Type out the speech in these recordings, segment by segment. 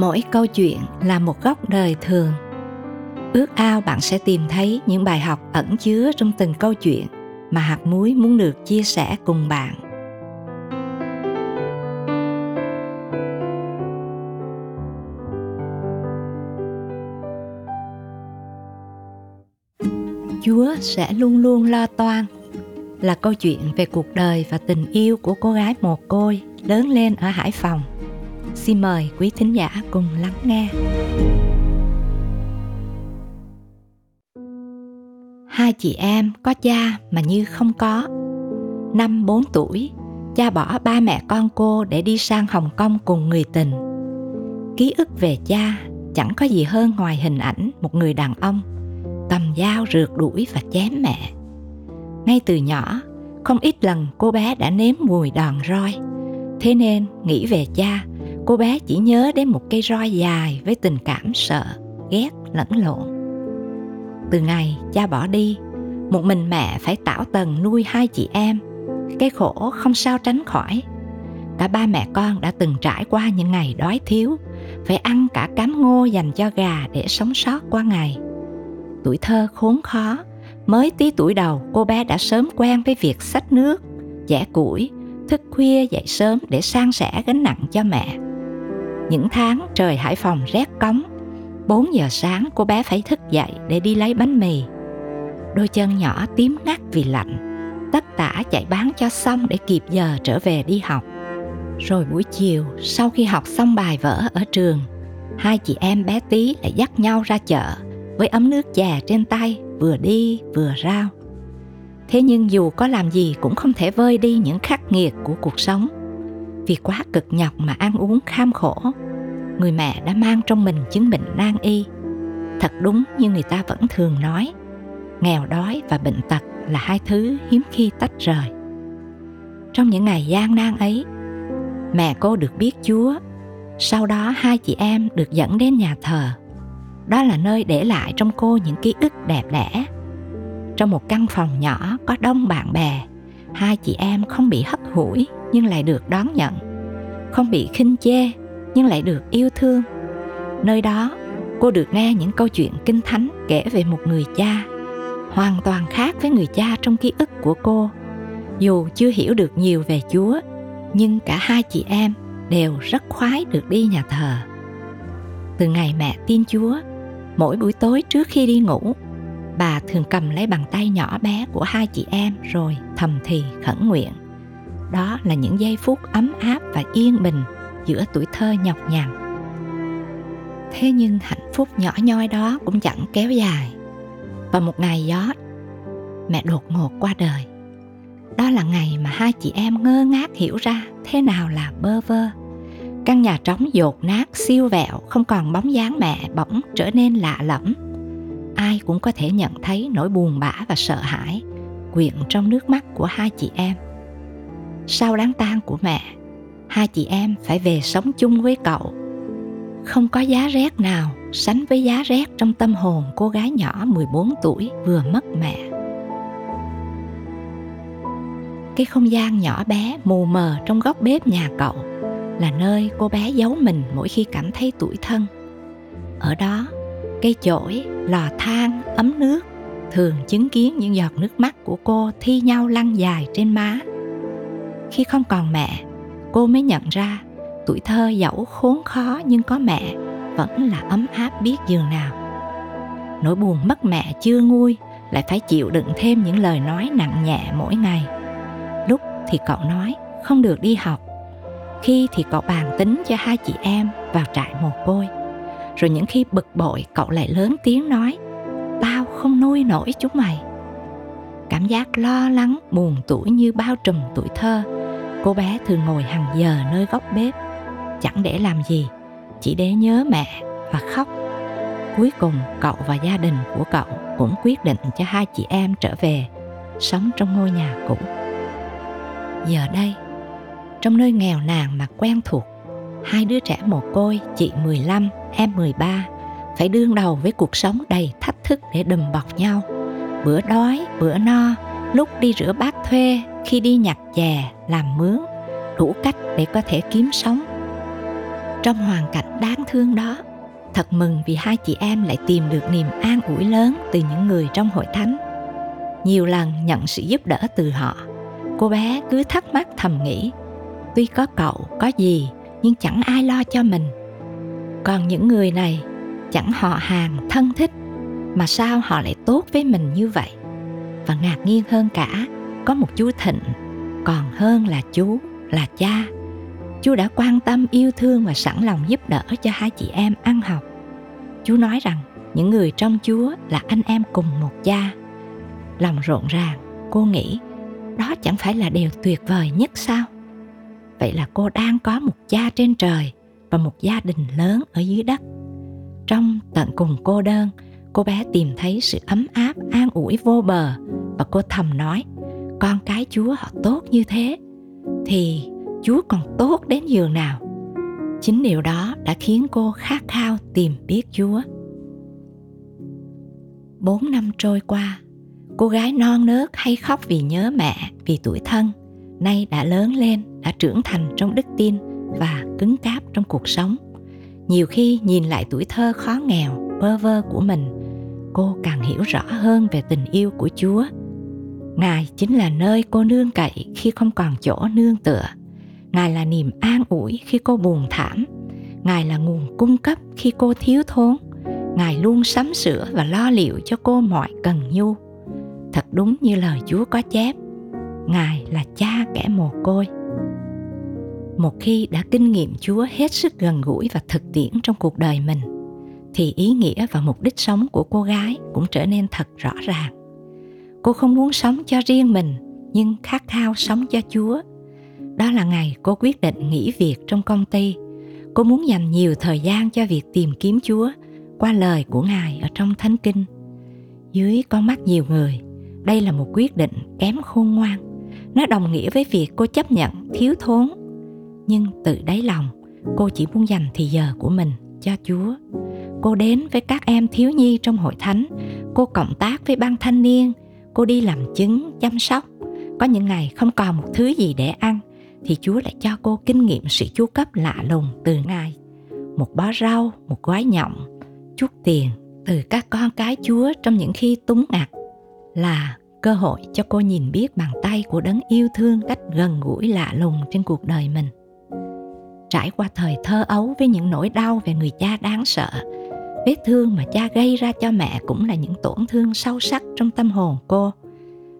mỗi câu chuyện là một góc đời thường. Ước ao bạn sẽ tìm thấy những bài học ẩn chứa trong từng câu chuyện mà hạt muối muốn được chia sẻ cùng bạn. Chúa sẽ luôn luôn lo toan là câu chuyện về cuộc đời và tình yêu của cô gái mồ côi lớn lên ở hải phòng xin mời quý thính giả cùng lắng nghe. Hai chị em có cha mà như không có. Năm 4 tuổi, cha bỏ ba mẹ con cô để đi sang hồng kông cùng người tình. Ký ức về cha chẳng có gì hơn ngoài hình ảnh một người đàn ông, cầm dao rượt đuổi và chém mẹ. Ngay từ nhỏ, không ít lần cô bé đã nếm mùi đòn roi, thế nên nghĩ về cha cô bé chỉ nhớ đến một cây roi dài với tình cảm sợ, ghét, lẫn lộn. Từ ngày cha bỏ đi, một mình mẹ phải tảo tần nuôi hai chị em. Cái khổ không sao tránh khỏi. Cả ba mẹ con đã từng trải qua những ngày đói thiếu, phải ăn cả cám ngô dành cho gà để sống sót qua ngày. Tuổi thơ khốn khó, mới tí tuổi đầu, cô bé đã sớm quen với việc xách nước, dẻ củi, thức khuya dậy sớm để san sẻ gánh nặng cho mẹ những tháng trời hải phòng rét cống 4 giờ sáng cô bé phải thức dậy để đi lấy bánh mì. Đôi chân nhỏ tím ngắt vì lạnh, tất tả chạy bán cho xong để kịp giờ trở về đi học. Rồi buổi chiều, sau khi học xong bài vở ở trường, hai chị em bé tí lại dắt nhau ra chợ với ấm nước chè trên tay, vừa đi vừa rao. Thế nhưng dù có làm gì cũng không thể vơi đi những khắc nghiệt của cuộc sống vì quá cực nhọc mà ăn uống kham khổ. Người mẹ đã mang trong mình chứng bệnh nan y. Thật đúng như người ta vẫn thường nói, nghèo đói và bệnh tật là hai thứ hiếm khi tách rời. Trong những ngày gian nan ấy, mẹ cô được biết chúa. Sau đó hai chị em được dẫn đến nhà thờ. Đó là nơi để lại trong cô những ký ức đẹp đẽ. Trong một căn phòng nhỏ có đông bạn bè, hai chị em không bị hất hủi nhưng lại được đón nhận. Không bị khinh chê, nhưng lại được yêu thương. Nơi đó, cô được nghe những câu chuyện kinh thánh kể về một người cha, hoàn toàn khác với người cha trong ký ức của cô. Dù chưa hiểu được nhiều về chúa, nhưng cả hai chị em đều rất khoái được đi nhà thờ. Từ ngày mẹ tin chúa, mỗi buổi tối trước khi đi ngủ, bà thường cầm lấy bàn tay nhỏ bé của hai chị em rồi thầm thì khẩn nguyện đó là những giây phút ấm áp và yên bình giữa tuổi thơ nhọc nhằn. Thế nhưng hạnh phúc nhỏ nhoi đó cũng chẳng kéo dài. Và một ngày gió mẹ đột ngột qua đời. Đó là ngày mà hai chị em ngơ ngác hiểu ra thế nào là bơ vơ. Căn nhà trống dột nát, siêu vẹo, không còn bóng dáng mẹ, bỗng trở nên lạ lẫm. Ai cũng có thể nhận thấy nỗi buồn bã và sợ hãi quyện trong nước mắt của hai chị em sau đám tang của mẹ hai chị em phải về sống chung với cậu không có giá rét nào sánh với giá rét trong tâm hồn cô gái nhỏ 14 tuổi vừa mất mẹ. Cái không gian nhỏ bé mù mờ trong góc bếp nhà cậu là nơi cô bé giấu mình mỗi khi cảm thấy tủi thân. Ở đó, cây chổi, lò than, ấm nước thường chứng kiến những giọt nước mắt của cô thi nhau lăn dài trên má. Khi không còn mẹ, cô mới nhận ra tuổi thơ dẫu khốn khó nhưng có mẹ vẫn là ấm áp biết dường nào. Nỗi buồn mất mẹ chưa nguôi lại phải chịu đựng thêm những lời nói nặng nhẹ mỗi ngày. Lúc thì cậu nói không được đi học. Khi thì cậu bàn tính cho hai chị em vào trại mồ côi. Rồi những khi bực bội cậu lại lớn tiếng nói tao không nuôi nổi chúng mày. Cảm giác lo lắng buồn tủi như bao trùm tuổi thơ cô bé thường ngồi hàng giờ nơi góc bếp. Chẳng để làm gì chỉ để nhớ mẹ và khóc. Cuối cùng cậu và gia đình của cậu cũng quyết định cho hai chị em trở về sống trong ngôi nhà cũ. Giờ đây trong nơi nghèo nàn mà quen thuộc hai đứa trẻ mồ côi chị 15, em 13 phải đương đầu với cuộc sống đầy thách thức để đùm bọc nhau. Bữa đói bữa no lúc đi rửa bát thuê, khi đi nhặt chè làm mướn, đủ cách để có thể kiếm sống. Trong hoàn cảnh đáng thương đó, thật mừng vì hai chị em lại tìm được niềm an ủi lớn từ những người trong hội thánh. Nhiều lần nhận sự giúp đỡ từ họ, cô bé cứ thắc mắc thầm nghĩ, tuy có cậu, có gì, nhưng chẳng ai lo cho mình. Còn những người này, chẳng họ hàng thân thích, mà sao họ lại tốt với mình như vậy? Và ngạc nhiên hơn cả. Có một chú thịnh, còn hơn là chú, là cha. Chú đã quan tâm, yêu thương và sẵn lòng giúp đỡ cho hai chị em ăn học. Chú nói rằng những người trong chúa là anh em cùng một cha lòng rộn ràng, cô nghĩ đó chẳng phải là điều tuyệt vời nhất sao? Vậy là cô đang có một cha trên trời và một gia đình lớn ở dưới đất. Trong tận cùng cô đơn, cô bé tìm thấy sự ấm áp, an ủi vô bờ và cô thầm nói, con cái chúa họ tốt như thế, thì chúa còn tốt đến giường nào? Chính điều đó đã khiến cô khát khao tìm biết chúa. Bốn năm trôi qua, cô gái non nớt hay khóc vì nhớ mẹ, vì tuổi thân, nay đã lớn lên, đã trưởng thành trong đức tin và cứng cáp trong cuộc sống. Nhiều khi nhìn lại tuổi thơ khó nghèo, bơ vơ của mình, cô càng hiểu rõ hơn về tình yêu của chúa ngài chính là nơi cô nương cậy khi không còn chỗ nương tựa. Ngài là niềm an ủi khi cô buồn thảm. Ngài là nguồn cung cấp khi cô thiếu thốn. Ngài luôn sắm sửa và lo liệu cho cô mọi cần nhu. Thật đúng như lời chúa có chép, ngài là cha kẻ mồ côi. Một khi đã kinh nghiệm chúa hết sức gần gũi và thực tiễn trong cuộc đời mình, thì ý nghĩa và mục đích sống của cô gái cũng trở nên thật rõ ràng cô không muốn sống cho riêng mình, nhưng khát khao sống cho chúa. Đó là ngày cô quyết định nghỉ việc trong công ty. Cô muốn dành nhiều thời gian cho việc tìm kiếm chúa qua lời của ngài ở trong thánh kinh. Dưới con mắt nhiều người, đây là một quyết định kém khôn ngoan. Nó đồng nghĩa với việc cô chấp nhận thiếu thốn. Nhưng từ đáy lòng, cô chỉ muốn dành thì giờ của mình cho chúa. Cô đến với các em thiếu nhi trong hội thánh. Cô cộng tác với ban thanh niên cô đi làm chứng, chăm sóc. Có những ngày không còn một thứ gì để ăn, thì chúa lại cho cô kinh nghiệm sự chu cấp lạ lùng từ ngài. Một bó rau, một gói nhộng, chút tiền từ các con cái chúa trong những khi túng ngặt là cơ hội cho cô nhìn biết bàn tay của đấng yêu thương cách gần gũi lạ lùng trên cuộc đời mình. Trải qua thời thơ ấu với những nỗi đau về người cha đáng sợ vết thương mà cha gây ra cho mẹ cũng là những tổn thương sâu sắc trong tâm hồn cô.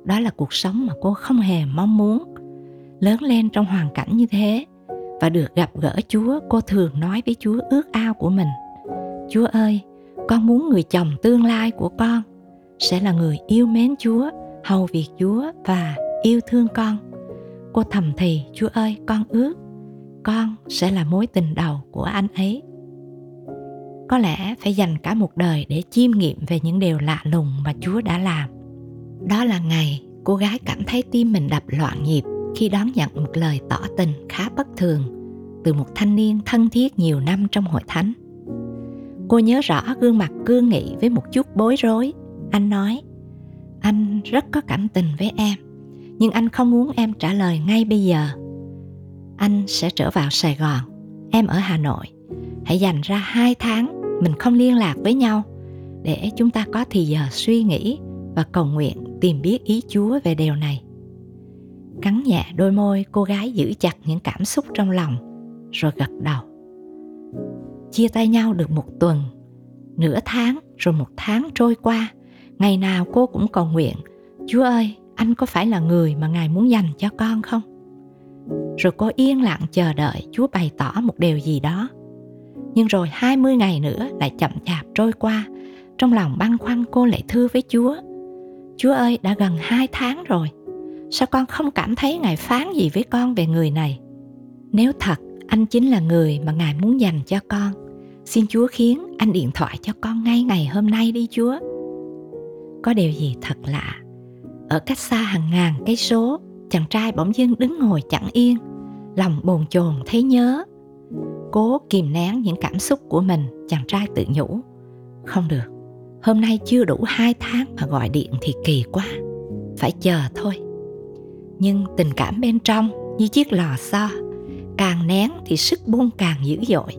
Đó là cuộc sống mà cô không hề mong muốn. Lớn lên trong hoàn cảnh như thế và được gặp gỡ chúa, cô thường nói với chúa ước ao của mình. Chúa ơi, con muốn người chồng tương lai của con sẽ là người yêu mến chúa, hầu việc chúa và yêu thương con. Cô thầm thì, chúa ơi, con ước con sẽ là mối tình đầu của anh ấy có lẽ phải dành cả một đời để chiêm nghiệm về những điều lạ lùng mà chúa đã làm. Đó là ngày cô gái cảm thấy tim mình đập loạn nhịp khi đón nhận một lời tỏ tình khá bất thường từ một thanh niên thân thiết nhiều năm trong hội thánh. Cô nhớ rõ gương mặt cương nghị với một chút bối rối. Anh nói, anh rất có cảm tình với em, nhưng anh không muốn em trả lời ngay bây giờ. Anh sẽ trở vào sài gòn, em ở hà nội. Hãy dành ra hai tháng mình không liên lạc với nhau, để chúng ta có thì giờ suy nghĩ và cầu nguyện tìm biết ý chúa về điều này. Cắn nhẹ đôi môi cô gái giữ chặt những cảm xúc trong lòng, rồi gật đầu. Chia tay nhau được một tuần, nửa tháng, rồi một tháng trôi qua. Ngày nào cô cũng cầu nguyện, chúa ơi, anh có phải là người mà ngài muốn dành cho con không? Rồi cô yên lặng chờ đợi chúa bày tỏ một điều gì đó nhưng rồi 20 ngày nữa lại chậm chạp trôi qua. Trong lòng băn khoăn cô lại thưa với chúa. Chúa ơi, đã gần hai tháng rồi. Sao con không cảm thấy ngài phán gì với con về người này? Nếu thật, anh chính là người mà ngài muốn dành cho con. Xin chúa khiến anh điện thoại cho con ngay ngày hôm nay đi, chúa. Có điều gì thật lạ? Ở cách xa hàng ngàn cây số, chàng trai bỗng dưng đứng ngồi chẳng yên. Lòng bồn chồn thấy nhớ cố kìm nén những cảm xúc của mình, chàng trai tự nhủ. Không được, hôm nay chưa đủ hai tháng mà gọi điện thì kỳ quá, phải chờ thôi. Nhưng tình cảm bên trong như chiếc lò xo, càng nén thì sức buông càng dữ dội.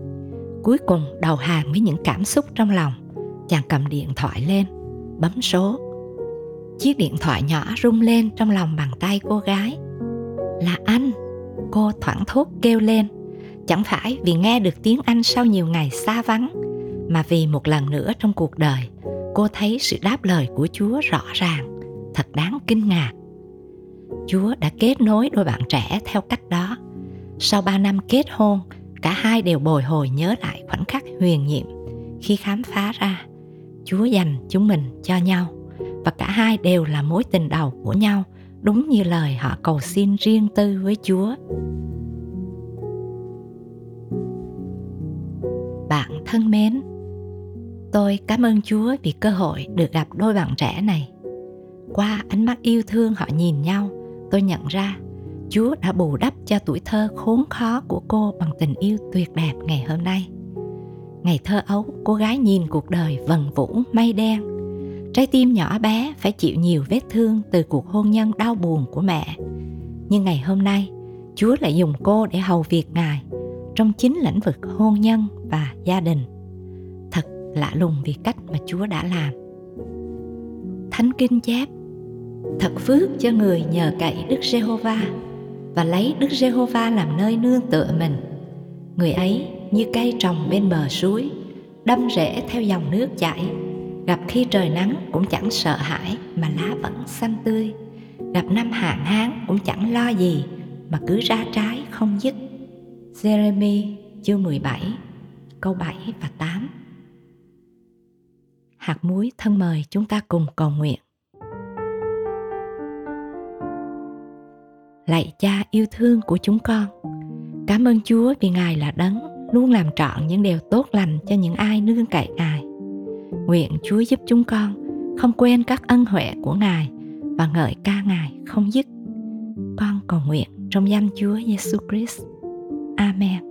Cuối cùng đầu hàng với những cảm xúc trong lòng, chàng cầm điện thoại lên, bấm số. Chiếc điện thoại nhỏ rung lên trong lòng bàn tay cô gái. Là anh, cô thoảng thốt kêu lên chẳng phải vì nghe được tiếng anh sau nhiều ngày xa vắng, mà vì một lần nữa trong cuộc đời, cô thấy sự đáp lời của chúa rõ ràng. Thật đáng kinh ngạc. Chúa đã kết nối đôi bạn trẻ theo cách đó. Sau ba năm kết hôn, cả hai đều bồi hồi nhớ lại khoảnh khắc huyền nhiệm. Khi khám phá ra, chúa dành chúng mình cho nhau, và cả hai đều là mối tình đầu của nhau, đúng như lời họ cầu xin riêng tư với chúa. Thân mến. Tôi cảm ơn chúa vì cơ hội được gặp đôi bạn trẻ này. Qua ánh mắt yêu thương họ nhìn nhau, tôi nhận ra chúa đã bù đắp cho tuổi thơ khốn khó của cô bằng tình yêu tuyệt đẹp ngày hôm nay. Ngày thơ ấu, cô gái nhìn cuộc đời vần vũ mây đen. Trái tim nhỏ bé phải chịu nhiều vết thương từ cuộc hôn nhân đau buồn của mẹ. Nhưng ngày hôm nay, chúa lại dùng cô để hầu việc ngài trong chính lĩnh vực hôn nhân và gia đình. Thật lạ lùng vì cách mà chúa đã làm. Thánh kinh chép, thật phước cho người nhờ cậy đức giê-hô-va và lấy đức giê-hô-va làm nơi nương tựa mình. Người ấy như cây trồng bên bờ suối, đâm rễ theo dòng nước chảy. Gặp khi trời nắng cũng chẳng sợ hãi mà lá vẫn xanh tươi. Gặp năm hạn hán cũng chẳng lo gì mà cứ ra trái không dứt. Jeremy chương 17 câu 7 và 8 Hạt muối thân mời chúng ta cùng cầu nguyện Lạy cha yêu thương của chúng con, Cảm ơn Chúa vì Ngài là đấng luôn làm trọn những điều tốt lành cho những ai nương cậy Ngài. Nguyện Chúa giúp chúng con không quên các ân huệ của Ngài và ngợi ca Ngài không dứt. Con cầu nguyện trong danh Chúa Giêsu Christ. Amen.